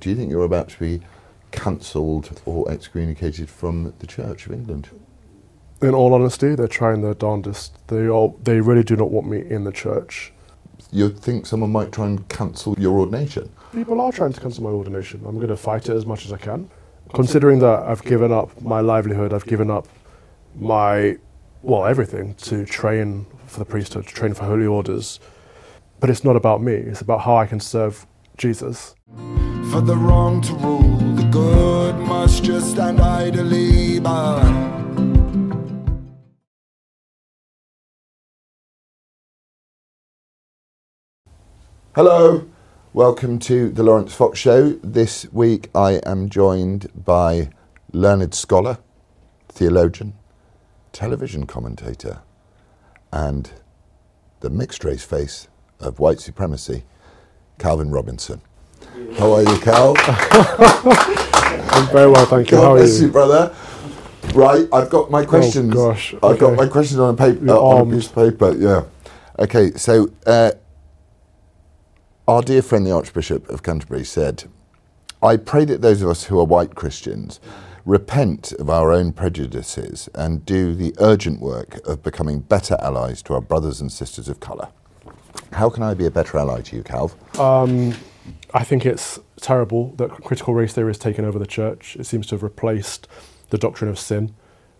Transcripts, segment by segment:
Do you think you're about to be cancelled or excommunicated from the Church of England? In all honesty, they're trying their darndest. They all, they really do not want me in the church. You think someone might try and cancel your ordination? People are trying to cancel my ordination. I'm going to fight it as much as I can. Considering that I've given up my livelihood, I've given up my, well, everything to train for the priesthood, to train for holy orders. But it's not about me, it's about how I can serve Jesus. For the wrong to rule, the good must just stand idly by. Hello, welcome to the Laurence Fox Show. This week I am joined by learned scholar, theologian, television commentator, and the mixed race face of white supremacy, Calvin Robinson. How are you, Cal? I'm very well, thank you. God how are bless you, you? brother. Right, I've got my questions. Oh, gosh, I've got my questions on a paper, uh, on a piece of paper. Yeah. Okay, so uh, our dear friend the Archbishop of Canterbury said, "I pray that those of us who are white Christians repent of our own prejudices and do the urgent work of becoming better allies to our brothers and sisters of colour. How can I be a better ally to you, Calv? Um, I think it's terrible that critical race theory has taken over the church. It seems to have replaced the doctrine of sin.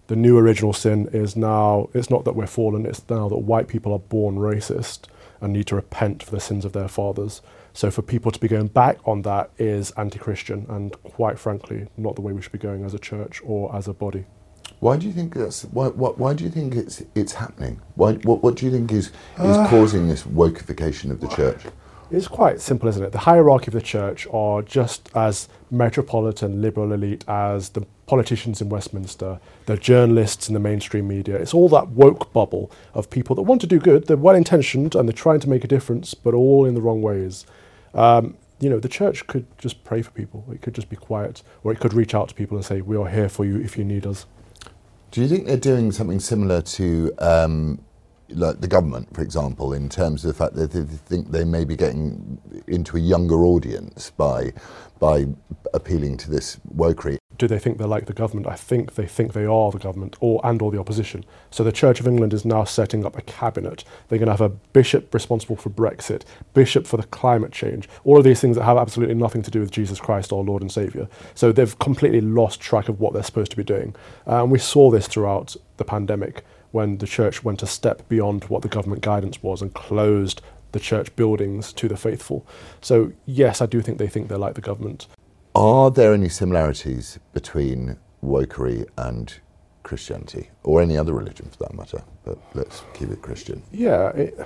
The new original sin is now, it's not that we're fallen, it's now that white people are born racist and need to repent for the sins of their fathers. So for people to be going back on that is anti Christian and, quite frankly, not the way we should be going as a church or as a body. Why do you think that's why? Why, why do you think it's it's happening? Why? What, what do you think is is uh. causing this wokeification of the church? It's quite simple, isn't it? The hierarchy of the church are just as metropolitan liberal elite as the politicians in Westminster, the journalists in the mainstream media. It's all that woke bubble of people that want to do good, they're well intentioned and they're trying to make a difference, but all in the wrong ways. Um, you know, the church could just pray for people, it could just be quiet, or it could reach out to people and say, We are here for you if you need us. Do you think they're doing something similar to um, like the government, for example, in terms of the fact that they think they may be getting into a younger audience by by appealing to this wokery? do they think they're like the government? I think they think they are the government or and or the opposition. So the Church of England is now setting up a cabinet. They're going to have a bishop responsible for Brexit, bishop for the climate change, all of these things that have absolutely nothing to do with Jesus Christ, our Lord and Saviour. So they've completely lost track of what they're supposed to be doing. Uh, and we saw this throughout the pandemic when the church went a step beyond what the government guidance was and closed the church buildings to the faithful. So yes, I do think they think they're like the government. Are there any similarities between wokery and Christianity, or any other religion for that matter? But let's keep it Christian. Yeah, it,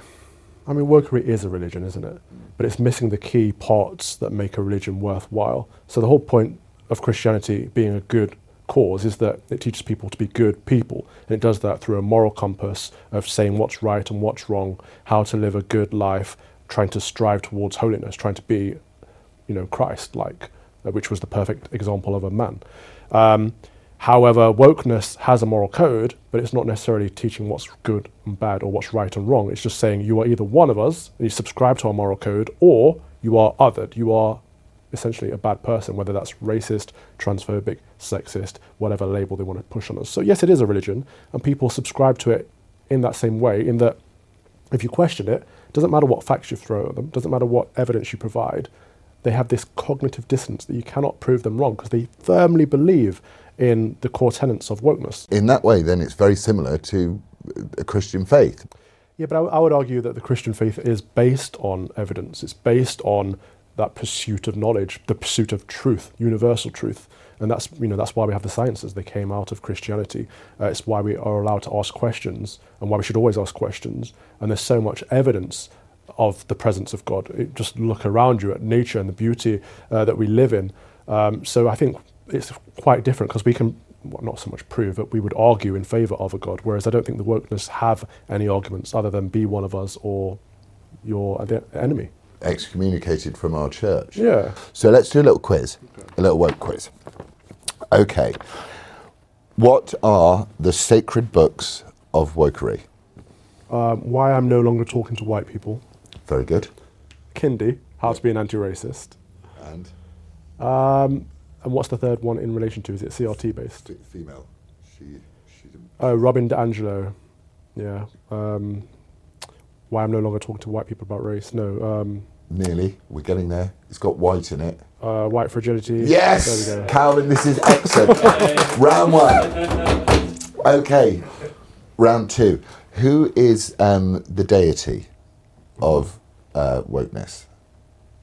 I mean, wokery is a religion, isn't it? But it's missing the key parts that make a religion worthwhile. So the whole point of Christianity being a good cause is that it teaches people to be good people, and it does that through a moral compass of saying what's right and what's wrong, how to live a good life, trying to strive towards holiness, trying to be, you know, Christ-like, uh, which was the perfect example of a man. Um, However, wokeness has a moral code, but it's not necessarily teaching what's good and bad or what's right and wrong. It's just saying you are either one of us and you subscribe to our moral code, or you are othered. You are essentially a bad person, whether that's racist, transphobic, sexist, whatever label they want to push on us. So, yes, it is a religion, and people subscribe to it in that same way, in that if you question it, it doesn't matter what facts you throw at them, doesn't matter what evidence you provide, they have this cognitive dissonance that you cannot prove them wrong because they firmly believe in the core tenets of wokeness. In that way, then it's very similar to a Christian faith. Yeah, but I, I would argue that the Christian faith is based on evidence. It's based on that pursuit of knowledge, the pursuit of truth, universal truth, and that's you know that's why we have the sciences. They came out of Christianity. Uh, it's why we are allowed to ask questions, and why we should always ask questions. And there's so much evidence of the presence of God. It, just look around you at nature and the beauty uh, that we live in. Um, so I think it's quite different because we can well, not so much prove, but we would argue in favour of a God. Whereas I don't think the wokeness have any arguments other than be one of us or your the enemy. Excommunicated from our church. Yeah. So let's do a little quiz, a little woke quiz. Okay. What are the sacred books of wokery? Um, why I'm no longer talking to white people. Very good. Kendi, How to be an Anti-Racist. And Um, and what's the third one in relation to? Is it CRT based? Female. She, she's a, Oh, Robin DiAngelo. Yeah. Um, why I'm no longer talking to white people about race. No. Um, nearly. We're getting there. It's got white in it. uh, white fragility. Yes, There we go. Calvin, this is excellent. Round one. Okay, round two. Who is um, the deity of uh, wokeness?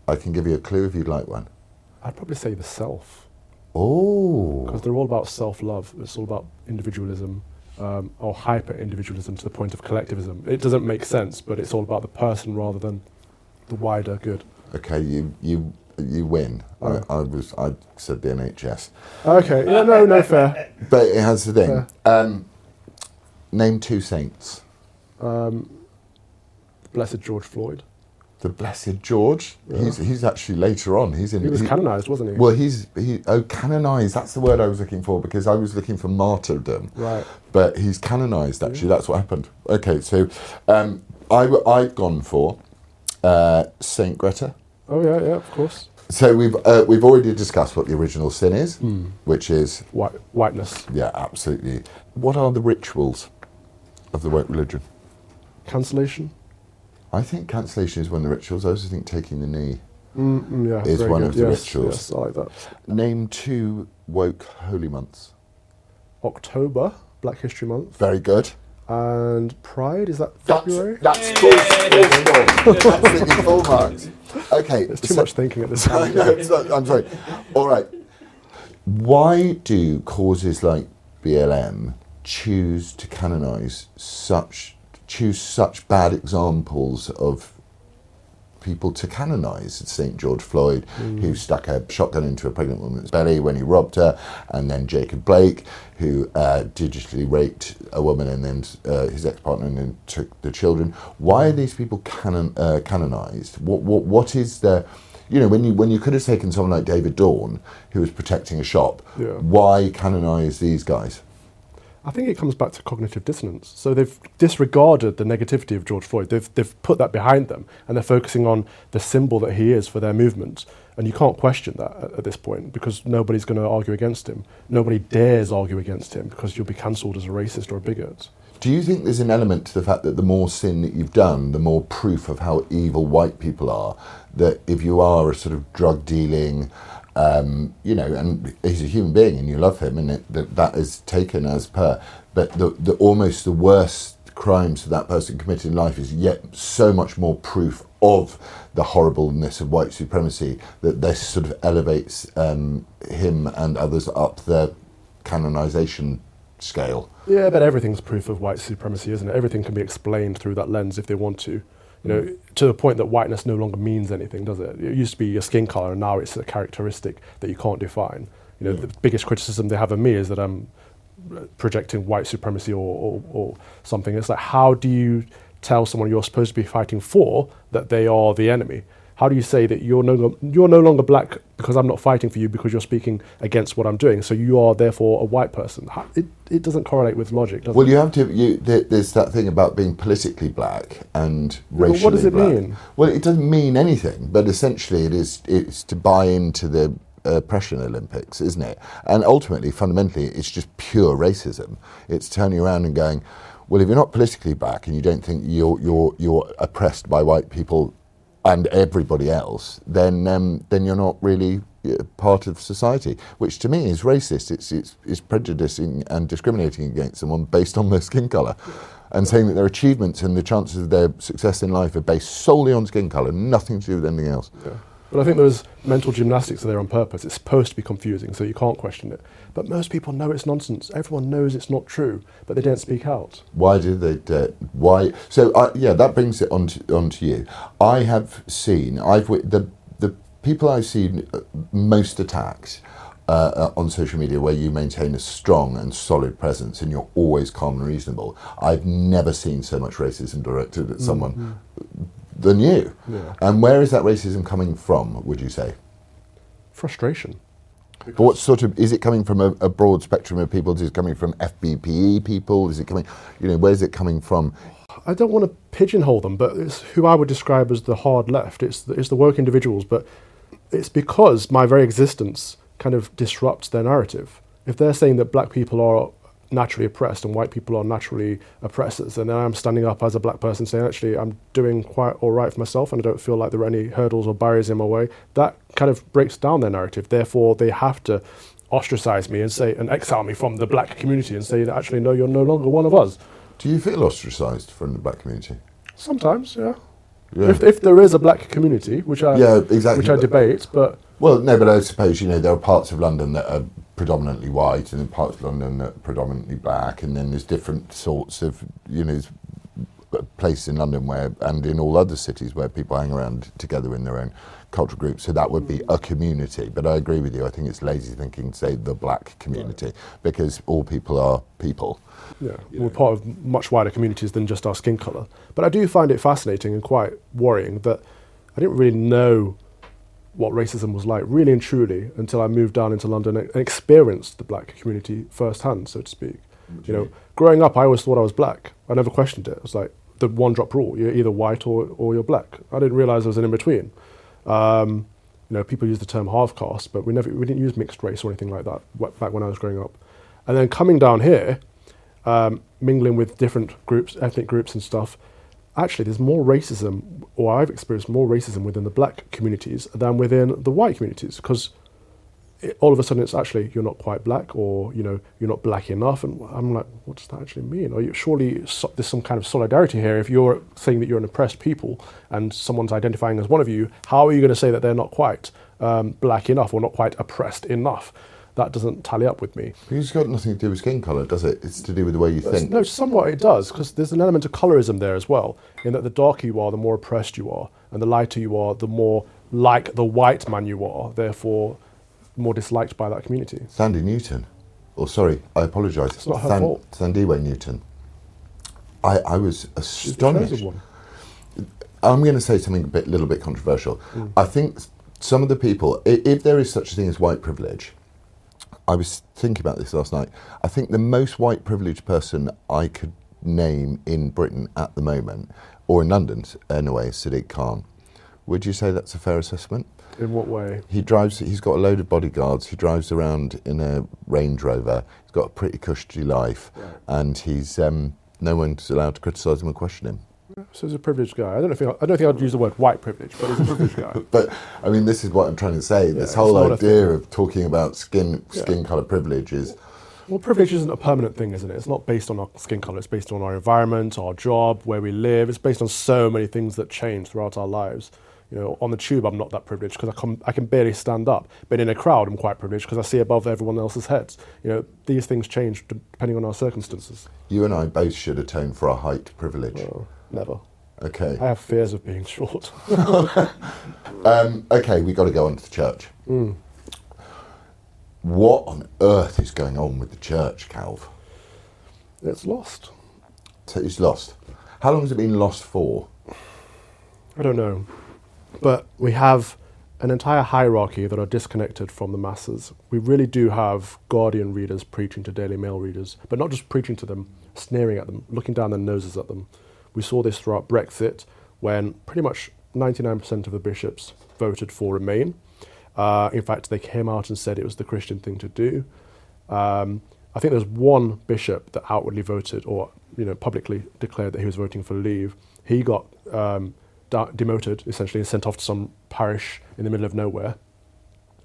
I can give you a clue if you'd like one. I'd probably say the self. Oh, because they're all about self-love. It's all about individualism um, or hyper-individualism to the point of collectivism. It doesn't make sense, but it's all about the person rather than the wider good. okay. You you you win. I, I was I said the NHS, Okay, yeah, no, no, fair. but it has the thing. Um, name two saints. Um, blessed George Floyd. The Blessed George. He's he's actually later on. He's in. He was he- canonized, wasn't he? Well, he's he oh canonized. That's the word I was looking for because I was looking for martyrdom. Right. But he's canonized. Actually, that's what happened. Okay, so um, I I've gone for uh, Saint Greta. Oh yeah, yeah, of course. So we've uh, we've already discussed what the original sin is, Hmm. which is White, whiteness, yeah, absolutely. What are the rituals of the woke religion? cancellation. I think cancellation is one of the rituals. I also think taking the knee. Mm, mm, yeah, Is one good. of the yes, rituals. Yes, I like that. Name two woke holy months. October, Black History Month, Very good. And Pride. Is that That's, February? that's full, full score. Absolutely full marks. Okay. There's too so- much thinking at this I time. not- I'm sorry. All right. Why do causes like BLM choose to canonize such choose such bad examples of people to canonize? St. George Floyd, who stuck a shotgun into a pregnant woman's belly when he robbed her, and then Jacob Blake, who uh, digitally raped a woman and then uh, his ex-partner and then took the children. Why are these people canon, uh, canonized? What, what, what is the you know, when you when you could have taken someone like David Dorn, who was protecting a shop, Yeah. why canonize these guys? I think it comes back to cognitive dissonance. So they've disregarded the negativity of George Floyd. They've, they've put that behind them and they're focusing on the symbol that he is for their movement. And you can't question that at, at this point because nobody's going to argue against him. Nobody dares argue against him because you'll be cancelled as a racist or a bigot. Do you think there's an element to the fact that the more sin that you've done, the more proof of how evil white people are? That if you are a sort of drug dealing, um, you know, and he's a human being and you love him, and it, that, that is taken as per, but the, the almost the worst crimes that that person committed in life is yet so much more proof of the horribleness of white supremacy that this sort of elevates um, him and others up the canonization scale. Yeah, but everything's proof of white supremacy, isn't it? Everything can be explained through that lens if they want to. You know, to the point that whiteness no longer means anything, does it? It used to be your skin color, and now it's a characteristic that you can't define. You know, the biggest criticism they have of me is that I'm projecting white supremacy or, or, or something. It's like, how do you tell someone you're supposed to be fighting for that they are the enemy? How do you say that you're no, you're no longer black because I'm not fighting for you because you're speaking against what I'm doing? So you are therefore a white person. It, it doesn't correlate with logic, does Well, it? you have to. You, there, there's that thing about being politically black and racially what does it black. mean? Well, it doesn't mean anything, but essentially, it is. It's to buy into the uh, oppression Olympics, isn't it? And ultimately, fundamentally, it's just pure racism. It's turning around and going, well, if you're not politically black and you don't think you're you're you're oppressed by white people and everybody else, then um, then you're not really uh, part of society, which to me is racist. It's, it's it's prejudicing and discriminating against someone based on their skin color, and saying that their achievements and the chances of their success in life are based solely on skin color, nothing to do with anything else. Yeah. But I think those mental gymnastics are there on purpose. It's supposed to be confusing, so you can't question it. But most people know it's nonsense. Everyone knows it's not true, but they don't speak out. Why do they? Uh, why? So uh, yeah, that brings it on to, on to you. I have seen. I've the the people I've seen uh, most attacked. Uh, uh, on social media, where you maintain a strong and solid presence and you're always calm and reasonable, I've never seen so much racism directed at someone than you. Yeah. And where is that racism coming from? Would you say? Frustration. But what sort of is it coming from a, a broad spectrum of people? Is it coming from FBPE people? Is it coming? You know, where's it coming from? I don't want to pigeonhole them, but it's who I would describe as the hard left. It's the, it's the woke individuals, but it's because my very existence kind of disrupts their narrative. If they're saying that black people are naturally oppressed and white people are naturally oppressors, and then I'm standing up as a black person saying, actually, I'm doing quite all right for myself and I don't feel like there are any hurdles or barriers in my way, that kind of breaks down their narrative. Therefore, they have to ostracize me and say and exile me from the black community and say actually no you're no longer one of us Do you feel ostracised from the black community? sometimes yeah, Yeah. If, if there is a black community which i Yeah, exactly, which i debate but Well, no, but I suppose you know there are parts of London that are predominantly white, and then parts of London that are predominantly black, and then there's different sorts of you know places in London where, and in all other cities where people hang around together in their own cultural groups. So that would be mm. a community. But I agree with you. I think it's lazy thinking to say the black community because all people are people. Yeah, we're part of much wider communities than just our skin colour. But I do find it fascinating and quite worrying that I didn't really know what racism was like, really and truly, until I moved down into London and experienced the black community firsthand, so to speak. You know, growing up, I always thought I was black. I never questioned it. It was like the one drop rule: you're either white or, or you're black. I didn't realise there was an in between. Um, you know, people use the term half caste, but we never we didn't use mixed race or anything like that back when I was growing up. And then coming down here, um, mingling with different groups, ethnic groups and stuff, actually there's more racism, or I've experienced more racism within the black communities than within the white communities, because all of a sudden it's actually you're not quite black, or you know you're not black enough, and I'm like, what does that actually mean? You surely so, there's some kind of solidarity here? If you're saying that you're an oppressed people and someone's identifying as one of you, how are you going to say that they're not quite um, black enough or not quite oppressed enough? That doesn't tally up with me. It's got nothing to do with skin colour, does it? It's to do with the way you think. No, somewhat it does, because there's an element of colorism there as well, in that the darker you are, the more oppressed you are, and the lighter you are, the more like the white man you are, therefore more disliked by that community. Sandy Newton, or sorry, I apologise. It's not her fault. Sandiwe Newton. I, I was She's the chosen astonished. I'm going to say something a bit, little bit controversial. Mm. I think some of the people, if there is such a thing as white privilege, I was thinking about this last night. I think the most white privileged person I could name in Britain at the moment, or in London anyway, is Sadiq Khan. Would you say that's a fair assessment? In what way? He drives. He's got a load of bodyguards. He drives around in a Range Rover. He's got a pretty cushy life, Right. and he's um, no one's allowed to criticise him or question him. So he's a privileged guy. I don't know if I, I don't think I'd use the word white privilege, but he's a privileged guy. But I mean, this is what I'm trying to say. this whole idea of talking about skin Yeah. skin color privilege is Well, privilege isn't a permanent thing, isn't it? It's not based on our skin color. It's based on our environment, our job, where we live. It's based on so many things that change throughout our lives. You know, on the tube, I'm not that privileged because I, can- I can barely stand up. But in a crowd, I'm quite privileged because I see above everyone else's heads. You know, these things change depending on our circumstances. you and I both should atone for our height privilege. No, never. Okay. I have fears of being short. Um, okay, we've got to go on to the church. Mm. What on earth is going on with the church, Calv? it's lost. So it's lost. How long has it been lost for? I don't know. But we have an entire hierarchy that are disconnected from the masses. We really do have Guardian readers preaching to Daily Mail readers, but not just preaching to them, sneering at them, looking down their noses at them. We saw this throughout Brexit when pretty much 99% of the bishops voted for Remain. Uh, in fact, they came out and said it was the Christian thing to do. Um, I think there's one bishop that outwardly voted or you know publicly declared that he was voting for Leave. He got um, da- demoted essentially and sent off to some parish in the middle of nowhere.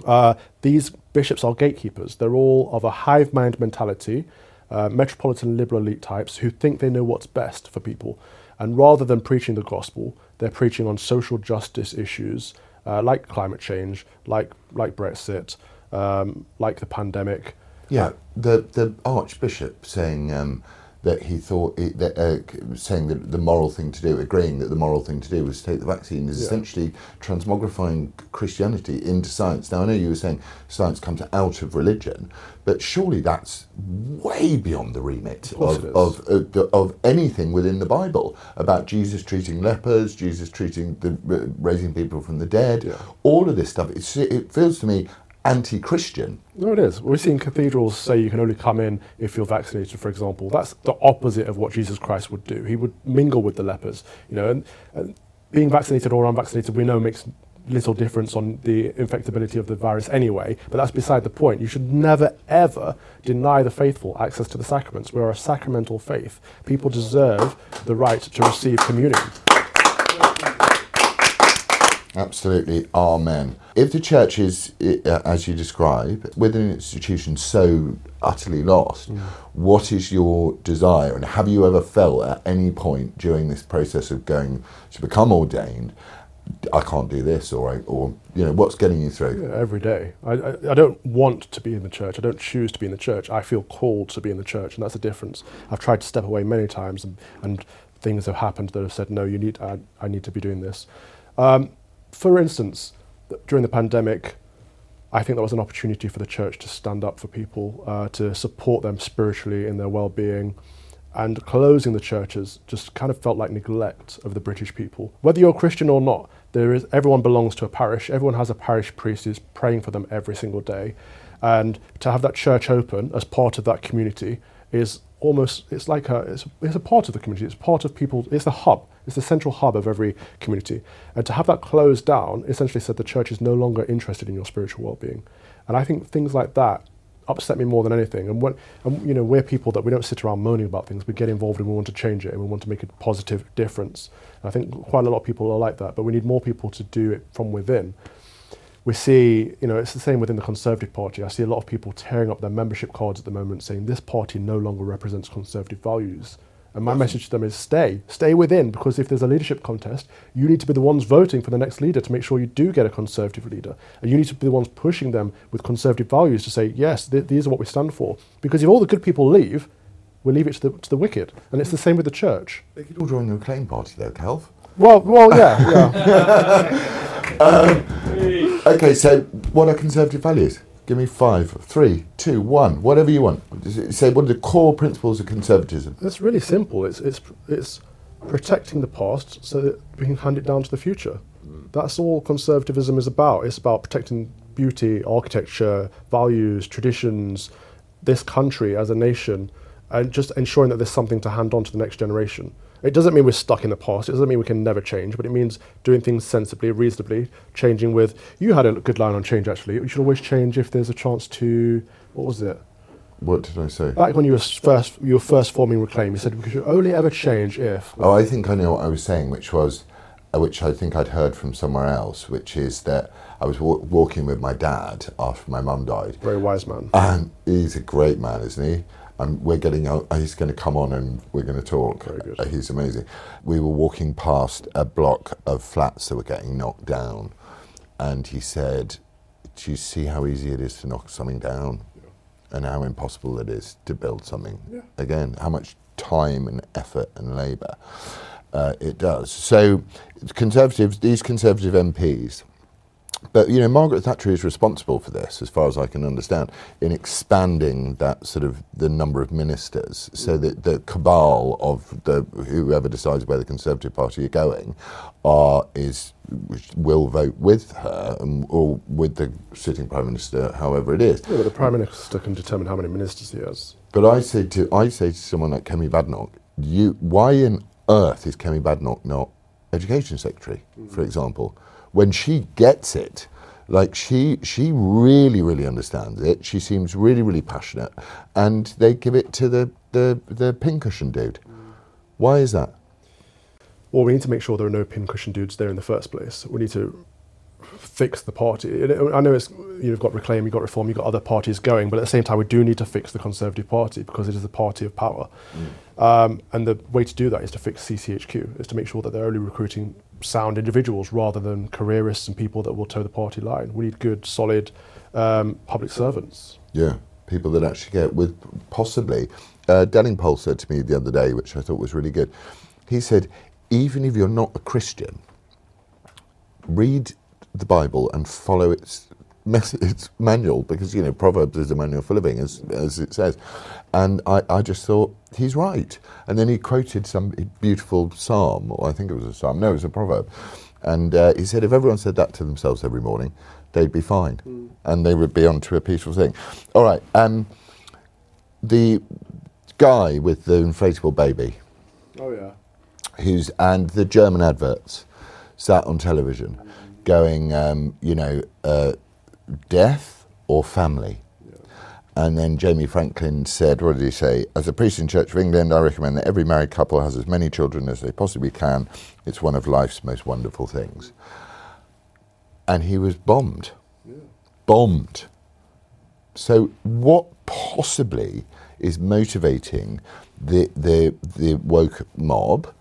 Uh, these bishops are gatekeepers. They're all of a hive mind mentality, uh, metropolitan liberal elite types who think they know what's best for people. And rather than preaching the gospel, they're preaching on social justice issues uh, like climate change, like, like Brexit, um, like the pandemic. Yeah, the the archbishop saying um, that he thought it, that, uh, saying that the moral thing to do, agreeing that the moral thing to do was to take the vaccine, is Yeah. essentially transmogrifying Christianity into science. Now I know you were saying science comes out of religion, but surely that's way beyond the remit course of of, uh, of anything within the Bible about Jesus treating lepers, Jesus treating the uh, raising people from the dead. Yeah. All of this stuff. It's, it feels to me anti-Christian. No, it is. We're seeing cathedrals say you can only come in if you're vaccinated, for example. That's the opposite of what Jesus Christ would do. He would mingle with the lepers, you know, and, and being vaccinated or unvaccinated, we know makes little difference on the infectability of the virus anyway, but that's beside the point. You should never, ever deny the faithful access to the sacraments. We're a sacramental faith. People deserve the right to receive communion. Absolutely, amen. If the church is, uh, as you describe, with an institution so utterly lost, what is your desire? And have you ever felt at any point during this process of going to become ordained, I can't do this, or, or you know, what's getting you through? Yeah, every day. I, I, I don't want to be in the church. I don't choose to be in the church. I feel called to be in the church, and that's the difference. I've tried to step away many times, and, and things have happened that have said, "No, you need. I, I need to be doing this." Um, for instance, during the pandemic, I think that was an opportunity for the church to stand up for people, uh, to support them spiritually in their well-being, and closing the churches just kind of felt like neglect of the British people. Whether you're Christian or not, there is everyone belongs to a parish. Everyone has a parish priest who's praying for them every single day, and to have that church open as part of that community is almost it's like a it's, it's a part of the community. It's part of people. It's the hub. It's the central hub of every community. And to have that closed down essentially said the church is no longer interested in your spiritual well-being. And I think things like that upset me more than anything. And and, you know, we're people that we don't sit around moaning about things. We get involved and we want to change it and we want to make a positive difference. And I think quite a lot of people are like that, but we need more people to do it from within. We see, you know, it's the same within the Conservative Party. I see a lot of people tearing up their membership cards at the moment saying this party no longer represents Conservative values. And my message to them is stay, stay within, because if there's a leadership contest, you need to be the ones voting for the next leader to make sure you do get a Conservative leader. And you need to be the ones pushing them with Conservative values to say, yes, th- these are what we stand for. Because if all the good people leave, we leave it to the, to the wicked. And it's the same with the church. They could all join the Reclaim Party, though, Calv. Well, well, yeah, yeah. Um, okay, so what are conservative values? Give me five, three, two, one, whatever you want. Say what are the core principles of conservatism? It's really simple. It's, it's, it's protecting the past so that we can hand it down to the future. That's all conservatism is about. It's about protecting beauty, architecture, values, traditions, this country as a nation, and just ensuring that there's something to hand on to the next generation. It doesn't mean we're stuck in the past. It doesn't mean we can never change, but it means doing things sensibly, reasonably, changing with. You had a good line on change actually. You should always change if there's a chance to. What was it? What did I say? Back when you were first, you were first forming Reclaim, you said we should only ever change if. Oh, I think I know what I was saying, which was, uh, which I think I'd heard from somewhere else, which is that I was wa- walking with my dad after my mum died, Very wise man. and he's a great man, isn't he? And we're getting, uh, he's going to come on and we're going to talk. Very good. Uh, he's amazing. We were walking past a block of flats that were getting knocked down, and he said, "Do you see how easy it is to knock something down, and how impossible it is to build something Yeah. again? How much time and effort and labour uh, it does." So, conservatives, these conservative MPs. But you know, Margaret Thatcher is responsible for this, as far as I can understand, in expanding that sort of the number of ministers, so mm. that the cabal of the whoever decides where the Conservative Party are going, are is will vote with her and, or with the sitting prime minister, however it is. Yeah, but the Prime Minister can determine how many ministers he has. But I say to I say to someone like Kemi Badenoch, you why in earth is Kemi Badenoch not education secretary, mm. for example, when she gets it? Like she she really really understands it. She seems really really passionate, and they give it to the the the pincushion dude. Why is that? Well, we need to make sure there are no pincushion dudes there in the first place. We need to fix the party. I know it's you've got Reclaim, you've got Reform, you've got other parties going, but at the same time, we do need to fix the Conservative Party because it is the party of power. Um, and the way to do that is to fix CCHQ, is to make sure that they're only recruiting sound individuals rather than careerists and people that will toe the party line. We need good, solid um, public servants. Yeah, people that actually get with possibly. Uh, Delingpole said to me the other day, which I thought was really good. He said, even if you're not a Christian, read the Bible and follow its mess- its manual because you know Proverbs is a manual for living, as as it says. And I, I just thought he's right. And then he quoted some beautiful psalm, or I think it was a psalm. No, it was a proverb. And uh, he said, if everyone said that to themselves every morning, they'd be fine, and they would be on to a peaceful thing. All right. Um, the guy with the inflatable baby Oh, yeah. who's and the German adverts sat on television. Going, um, you know, uh, death or family. And then Jamie Franklin said, what did he say? As a priest in Church of England, I recommend that every married couple has as many children as they possibly can. It's one of life's most wonderful things. And he was bombed. Bombed. So, what possibly is motivating the, the, the woke mob?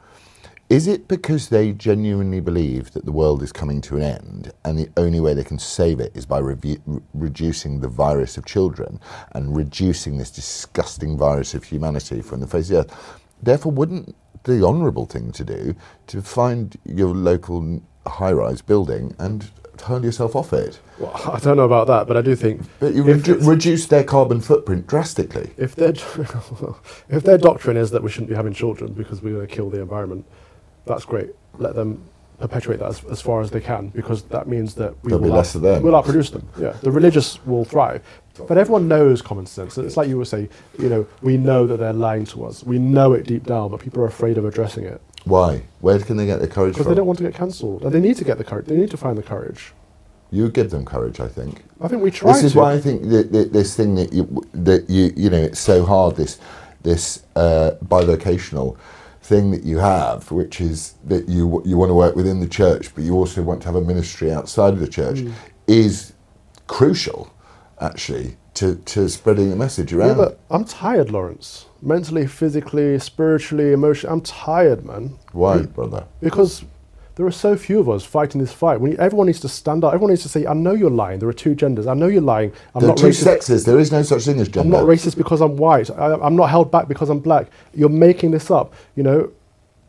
Is it because they genuinely believe that the world is coming to an end and the only way they can save it is by revu- re- reducing the virus of children and reducing this disgusting virus of humanity from the face of the earth? Therefore, wouldn't the honourable thing to do to find your local high rise building and hurl yourself off it? Well, I don't know about that, but I do think But you redu- reduce their carbon footprint drastically. if their if their doctrine is that we shouldn't be having children because we're going to kill the environment, that's great. Let them perpetuate that as, as far as they can because that means that we There'll will be less of them. We'll outproduce them. Yeah, the religious will thrive, but everyone knows common sense. It's like you would say, you know, we know that they're lying to us. We know it deep down, but people are afraid of addressing it Why? Where can they get the courage because from? they don't want to get cancelled. And they need to get the courage. They need to find the courage. You give them courage, I think. I think we try This is to. why I think that, that this thing that you that you you know it's so hard this this uh, bivocational thing that you have, which is that you you want to work within the church, but you also want to have a ministry outside of the church, Mm. is crucial, actually, to, to spreading the message around. Yeah, but I'm tired, Laurence. Mentally, physically, spiritually, emotionally, I'm tired, man. Why, brother? Because there are so few of us fighting this fight. When you, everyone needs to stand up. Everyone needs to say, "I know you're lying. There are two genders. I know you're lying. I'm There are not two racist. sexes. There is no such thing as gender. I'm not racist because I'm white. I, I'm not held back because I'm black. You're making this up. You know,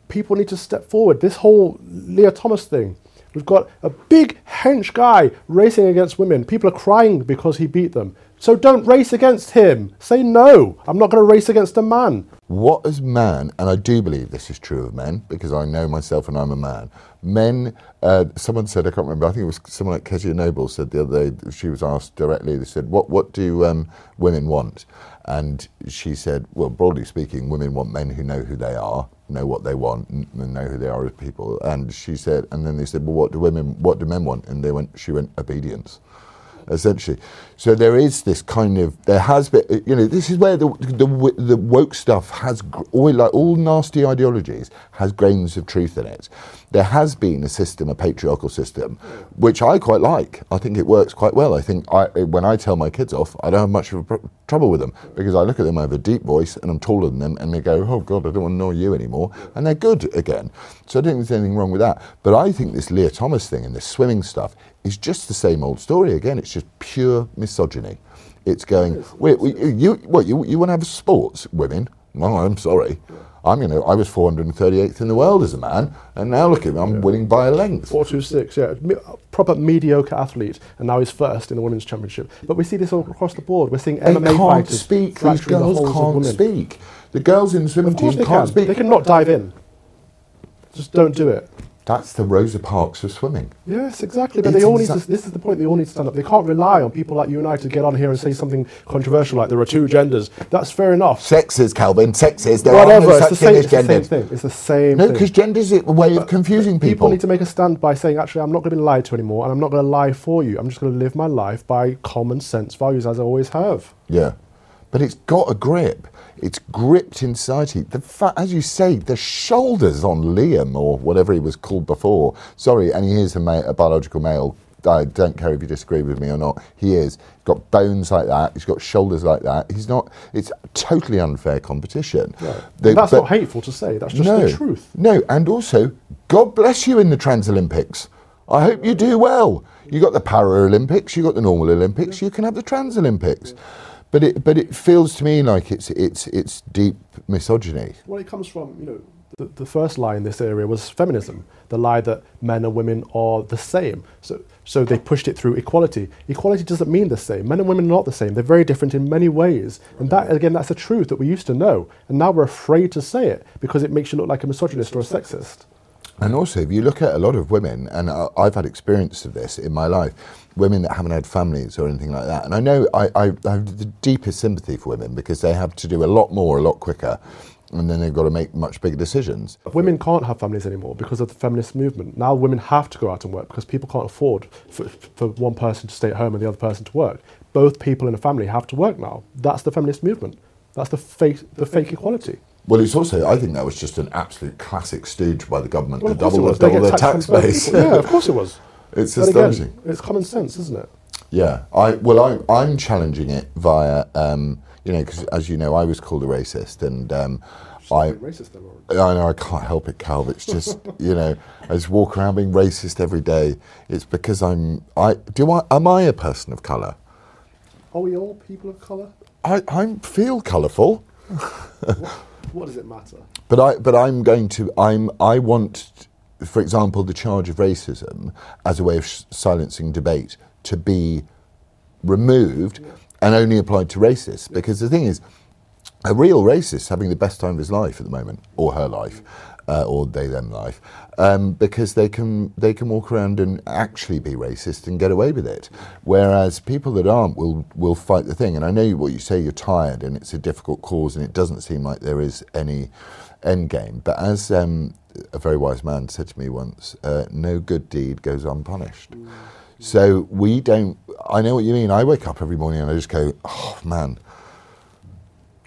people need to step forward. This whole Lia Thomas thing. We've got a big hench guy racing against women. People are crying because he beat them. So don't race against him. Say no. I'm not going to race against a man. What is man, and I do believe this is true of men because I know myself and I'm a man. Men, uh, someone said I can't remember. I think it was someone like Kezia Noble said the other day. She was asked directly. They said, "What what do um, women want?" And she said, "Well, broadly speaking, women want men who know who they are, know what they want, and, know who they are as people." And she said, and then they said, "Well, what do women? What do men want?" And they went. She went obedience essentially. So there is this kind of there has been you know this is where the the, the woke stuff has all like all nasty ideologies has grains of truth in it. There has been a system, a patriarchal system, which I quite like. I think it works quite well. I think I, when I tell my kids off, I don't have much of trouble with them because I look at them, I have a deep voice, and I'm taller than them, and they go, "Oh God, I don't want to know you anymore," and they're good again. So I don't think there's anything wrong with that. But I think this Lia Thomas thing and this swimming stuff is just the same old story again. It's just pure misogyny. It's going, wait, we- you, what, you, you want to have sports, women? No, I'm sorry. I'm, you know, I was 438th in the world as a man, and now look at me, I'm winning by a length. Four two six, yeah, Me- proper mediocre athlete, and now he's first in the women's championship. But we see this all across the board. We're seeing MMA They can't fighters speak. These fracturing the girls can't speak. The girls in the swimming team they can't can. speak. They cannot dive in. Just don't do it. That's the Rosa Parks of swimming. Yes, exactly. But It's they all need to, this is the point. They all need to stand up. They can't rely on people like you and I to get on here and say something controversial like there are two genders. That's fair enough. Sexes, Calvin, sexes. There Whatever. are no it's such the thing same. as It's the same thing. It's the same. No, because gender's is a way of confusing People people. need to make a stand by saying, actually, I'm not going to be lied to anymore, and I'm not going to lie for you. I'm just going to live my life by common sense values as I always have. Yeah, but it's got a grip. It's gripped in society. The fa- as you say, the shoulders on Liam or whatever he was called before. Sorry, and he is a, ma- a biological male. I don't care if you disagree with me or not. He is. He's got bones like that. He's got shoulders like that. He's not. It's totally unfair competition. They- That's but- not hateful to say. That's just no, the truth. No, and also, God bless you in the Trans Olympics. I hope you do well. You got the Paralympics, you got the normal Olympics, you can have the Trans Olympics. But it, but it feels to me like it's, it's, it's deep misogyny. Well, it comes from, you know, the, the first lie in this area was feminism, the lie that men and women are the same. So, so they pushed it through equality. Equality doesn't mean the same. Men and women are not the same. They're very different in many ways. And that, again, that's a truth that we used to know. And now we're afraid to say it because it makes you look like a misogynist or a sexist. And also, if you look at a lot of women, and I've had experience of this in my life, women that haven't had families or anything like that. And I know I, I, I have the deepest sympathy for women because they have to do a lot more, a lot quicker and then they've got to make much bigger decisions. Women can't have families anymore because of the feminist movement. Now women have to go out and work because people can't afford for, for one person to stay at home and the other person to work. Both people in a family have to work now. That's the feminist movement. That's the fake, the fake equality. Well, it's also, I think that was just an absolute classic stooge by the government Well, to of course it double, double their tax base. yeah, of course it was. it's But again, it's common sense, isn't it? Yeah, I well, I'm I'm challenging it via, um, you know, because as you know, I was called a racist, and um, I racist. I know I can't help it, Calv. It's just you know, I just walk around being racist every day. It's because I'm I do I am I a person of colour? Are we all people of colour? I I feel colourful, What does it matter? but I but I'm going to I'm I want, for example, the charge of racism as a way of sh- silencing debate to be removed and only applied to racists. Because the thing is, a real racist having the best time of his life at the moment, or her life, uh, or they them life, um, because they can they can walk around and actually be racist and get away with it. Whereas people that aren't will will fight the thing. And I know what you say. You're tired, and it's a difficult cause, and it doesn't seem like there is any end game. But as um, a very wise man said to me once, uh, no good deed goes unpunished. So we don't. I know what you mean. I wake up every morning and I just go, oh man.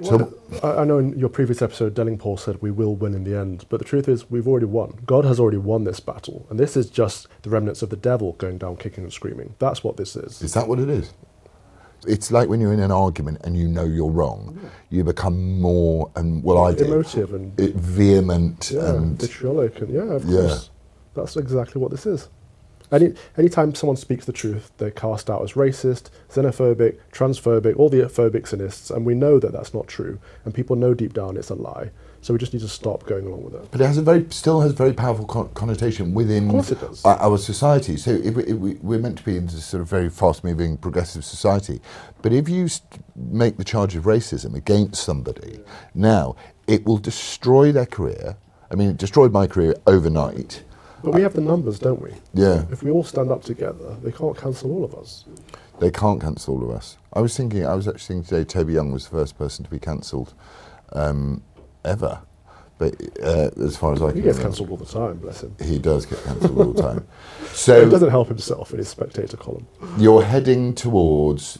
So I know in your previous episode, Delingpole said we will win in the end, but the truth is we've already won. God has already won this battle, and this is just the remnants of the devil going down kicking and screaming. That's what this is. Is that what it is? It's like when you're in an argument and you know you're wrong, you become more and well, I do Emotive and it, vehement yeah, and vitriolic, and yeah, of Yeah. course, that's exactly what this is. Any anytime someone speaks the truth, they're cast out as racist, xenophobic, transphobic, all the phobic sinists, and we know that that's not true, and people know deep down it's a lie. So we just need to stop going along with it. but it has a very still has a very powerful con- connotation within it does. our, our society. So if we, if we, we're meant to be in this sort of very fast-moving, progressive society, but if you st- make the charge of racism against somebody now, it will destroy their career. I mean, it destroyed my career overnight. But we have the numbers, don't we? Yeah. If we all stand up together, they can't cancel all of us. They can't cancel all of us. I was thinking, I was actually thinking today, Toby Young was the first person to be cancelled um, ever. But uh, as far as I He can gets cancelled all the time, bless him. he does get cancelled all the time. So it doesn't help himself in his spectator column. you're heading towards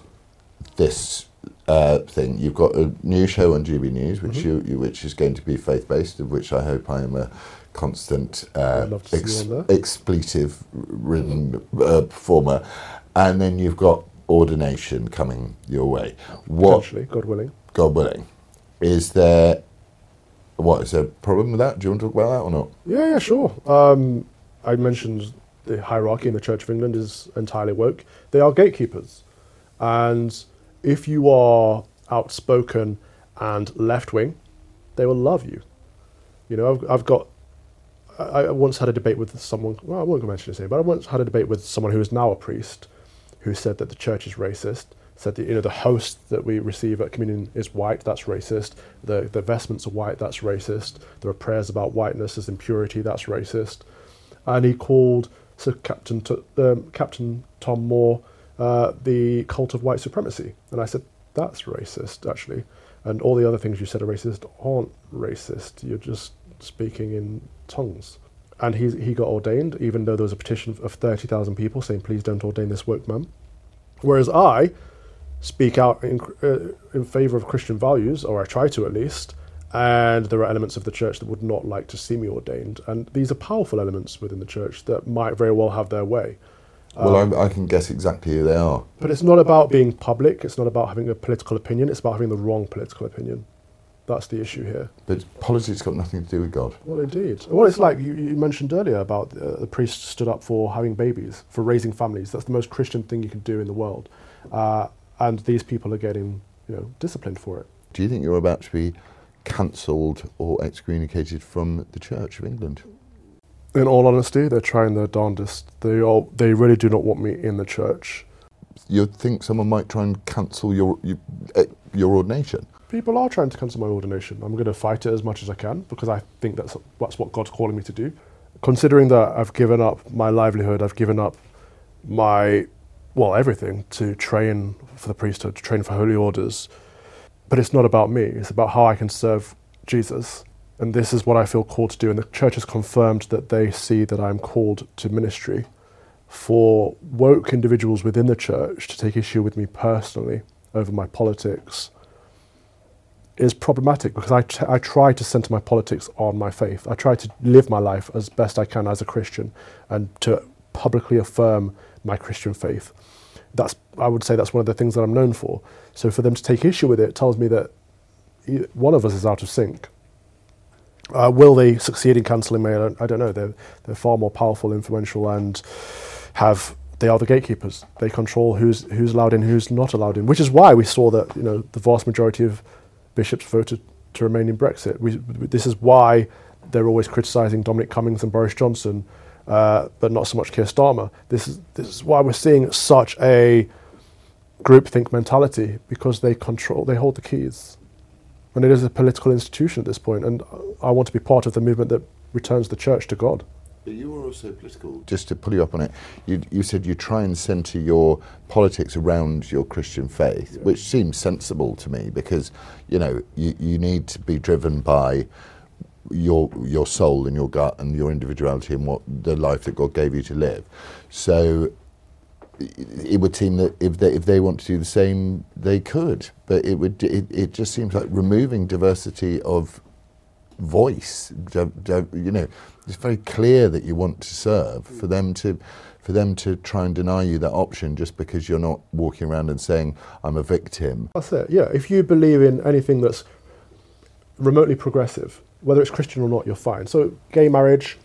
this uh, thing. You've got a new show on GB News, which you, you which is going to be faith based, of which I hope I am a constant uh, I'd love to see you on there. expletive ridden uh, performer, and then you've got ordination coming your way. What God willing. God willing, is there? What is there a problem with that? Do you want to talk about that or not? Yeah, yeah, sure. Um, I mentioned the hierarchy in the Church of England is entirely woke. They are gatekeepers. And if you are outspoken and left wing, they will love you. You know, I've, I've got. I, once had a debate with someone. Well, I won't go mention his name, but I once had a debate with someone who is now a priest, who said that the church is racist. Said that you know the host that we receive at communion is white. That's racist. The the vestments are white. That's racist. There are prayers about whiteness as impurity. That's racist. And he called Sir Captain um, Captain Tom Moore uh, the cult of white supremacy. And I said that's racist actually. And all the other things you said are racist aren't racist. You're just speaking in tongues. And he, he got ordained, even though there was a petition of 30,000 people saying, please don't ordain this woke man. Whereas I speak out in, uh, in favor of Christian values, or I try to at least, and there are elements of the church that would not like to see me ordained. And these are powerful elements within the church that might very well have their way. well, I, I can guess exactly who they are. But it's not about being public, it's not about having a political opinion, it's about having the wrong political opinion. That's the issue here. But politics has got nothing to do with God. Well, indeed. Well, it's like you, you mentioned earlier about uh, the priest stood up for having babies, for raising families. That's the most Christian thing you can do in the world. Uh, and these people are getting, you know, disciplined for it. Do you think you're about to be cancelled or excommunicated from the Church of England? In all honesty, they're trying their darndest. They all, they really do not want me in the church. You'd think someone might try and cancel your your, eh, your ordination? People are trying to cancel my ordination. I'm going to fight it as much as I can because I think that's that's what God's calling me to do. Considering that I've given up my livelihood, I've given up my well everything to train for the priesthood, to train for holy orders. But it's not about me. It's about how I can serve Jesus. And this is what I feel called to do. And the church has confirmed that they see that I'm called to ministry. For woke individuals within the church to take issue with me personally over my politics is problematic because I, t- I try to center my politics on my faith. I try to live my life as best I can as a Christian and to publicly affirm my Christian faith. That's, I would say that's one of the things that I'm known for. So for them to take issue with it tells me that one of us is out of sync. Uh, will they succeed in cancelling me? I don't, I don't know. They're, they're far more powerful, influential, and have they are the gatekeepers. They control who's who's allowed in, who's not allowed in. Which is why we saw that you know the vast majority of bishops voted to remain in Brexit. We, this is why they're always criticising Dominic Cummings and Boris Johnson, uh, but not so much Keir Starmer. This is this is why we're seeing such a groupthink mentality because they control, they hold the keys, and it is a political institution at this point. And I want to be part of the movement that returns the church to God. You were also political. Just to pull you up on it, you, you said you try and centre your politics around your Christian faith, yeah. which seems sensible to me because, you know, you, you need to be driven by your your soul and your gut and your individuality and what the life that God gave you to live. So it would seem that if they if they want to do the same, they could. But it would it, it just seems like removing diversity of voice. You know, it's very clear that you want to serve. For them to, for them to try and deny you that option just because you're not walking around and saying I'm a victim. That's it. Yeah. If you believe in anything that's remotely progressive, whether it's Christian or not, you're fine. So gay marriage.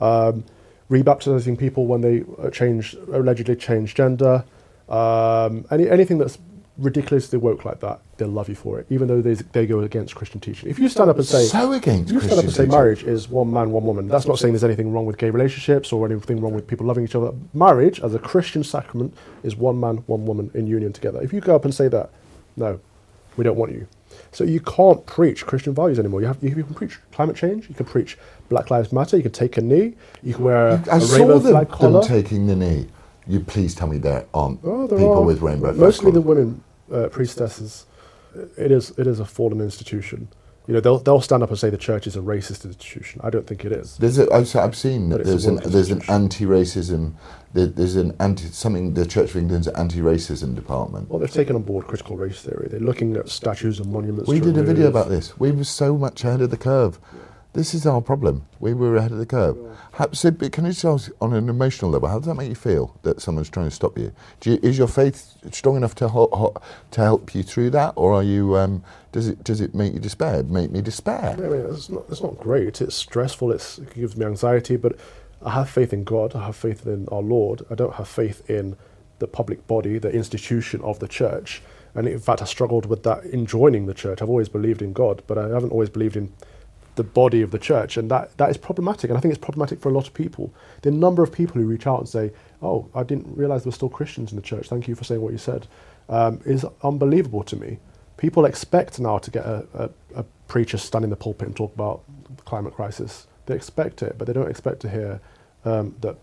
Um, rebaptizing people when they uh, change allegedly change gender, um, any, anything that's ridiculously woke like that, they'll love you for it, even though they, they go against Christian teaching. If you stand up and say, so against you stand up and say marriage is one man, one woman, that's not saying there's anything wrong with gay relationships or anything wrong with people loving each other. Marriage, as a Christian sacrament, is one man, one woman in union together. If you go up and say that, no, we don't want you. So you can't preach Christian values anymore. You have you can preach climate change. You can preach Black Lives Matter. You can take a knee. You can wear a, I a saw rainbow them, flag collar. them taking the knee. You please tell me there aren't Oh, there people are with rainbow flags. mostly the women uh, priestesses. It is it is a fallen institution. You know, they'll they'll stand up and say the church is a racist institution. I don't think it is. There's a, I've, I've seen that there's an there's an anti-racism there, there's an anti something the Church of England's anti-racism department. Well, they've taken on board critical race theory. They're looking at statues and monuments. We did a video about this. We were so much ahead of the curve. This is our problem. We were ahead of the curve. How, so, but can you tell us on an emotional level, how does that make you feel that someone's trying to stop you? Do you is your faith strong enough to ho- ho- to help you through that, or are you? Um, does it does it make you despair? Make me despair? I mean, it's not, it's not great. It's stressful. It's, it gives me anxiety. But I have faith in God. I have faith in our Lord. I don't have faith in the public body, the institution of the church. And in fact, I struggled with that in joining the church. I've always believed in God, but I haven't always believed in the body of the church. And that, that is problematic. And I think it's problematic for a lot of people. The number of people who reach out and say, Oh, I didn't realize there were still Christians in the church. Thank you for saying what you said, um, is unbelievable to me. People expect now to get a, a, a preacher stand in the pulpit and talk about the climate crisis. They expect it, but they don't expect to hear um, that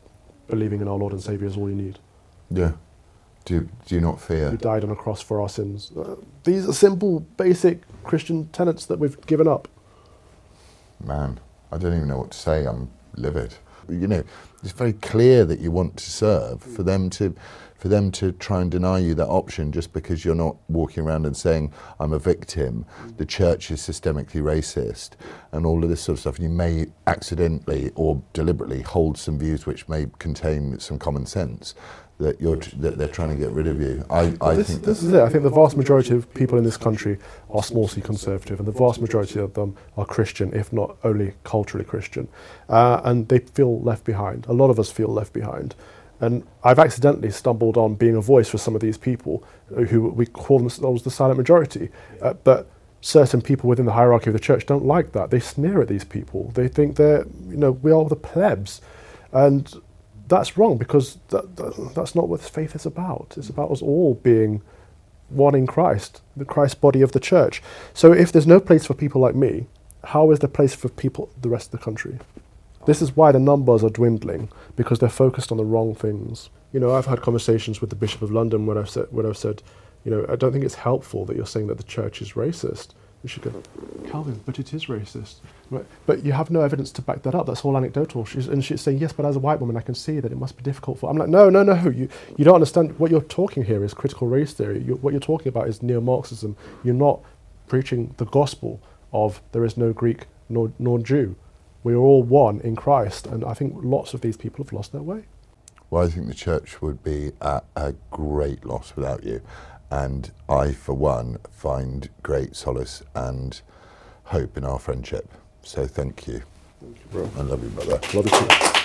believing in our Lord and Savior is all you need. Yeah. Do do you not fear? Who died on a cross for our sins. Uh, these are simple, basic Christian tenets that we've given up. Man, I don't even know what to say. I'm livid. You know, it's very clear that you want to serve. For them to, for them to try and deny you that option just because you're not walking around and saying I'm a victim, the church is systemically racist, and all of this sort of stuff. You may accidentally or deliberately hold some views which may contain some common sense. That you're that they're trying to get rid of you. I, I this, think this is it. I think the vast majority of people in this country are small c conservative, and the vast majority of them are Christian, if not only culturally Christian. Uh, and they feel left behind. A lot of us feel left behind. And I've accidentally stumbled on being a voice for some of these people who we call themselves the silent majority. Uh, but certain people within the hierarchy of the church don't like that. They sneer at these people. They think they're, you know, we are the plebs. And that's wrong because that, that, that's not what faith is about. It's about us all being one in Christ, the Christ body of the church. So if there's no place for people like me, how is there place for people the rest of the country? This is why the numbers are dwindling because they're focused on the wrong things. You know, I've had conversations with the Bishop of London where I've said, where I've said, you know, I don't think it's helpful that you're saying that the church is racist. And she'd go, Calvin, but it is racist. Right. But you have no evidence to back that up. That's all anecdotal. She's, and she's saying, yes, but as a white woman, I can see that it must be difficult for. I'm like, no, no, no. You, you don't understand. What you're talking here is critical race theory. You, what you're talking about is neo Marxism. You're not preaching the gospel of there is no Greek nor, nor Jew. We are all one in Christ. And I think lots of these people have lost their way. Well, I think the church would be at a great loss without you. And I, for one, find great solace and hope in our friendship. So thank you. Thank you, bro. I love you, brother. Love you too.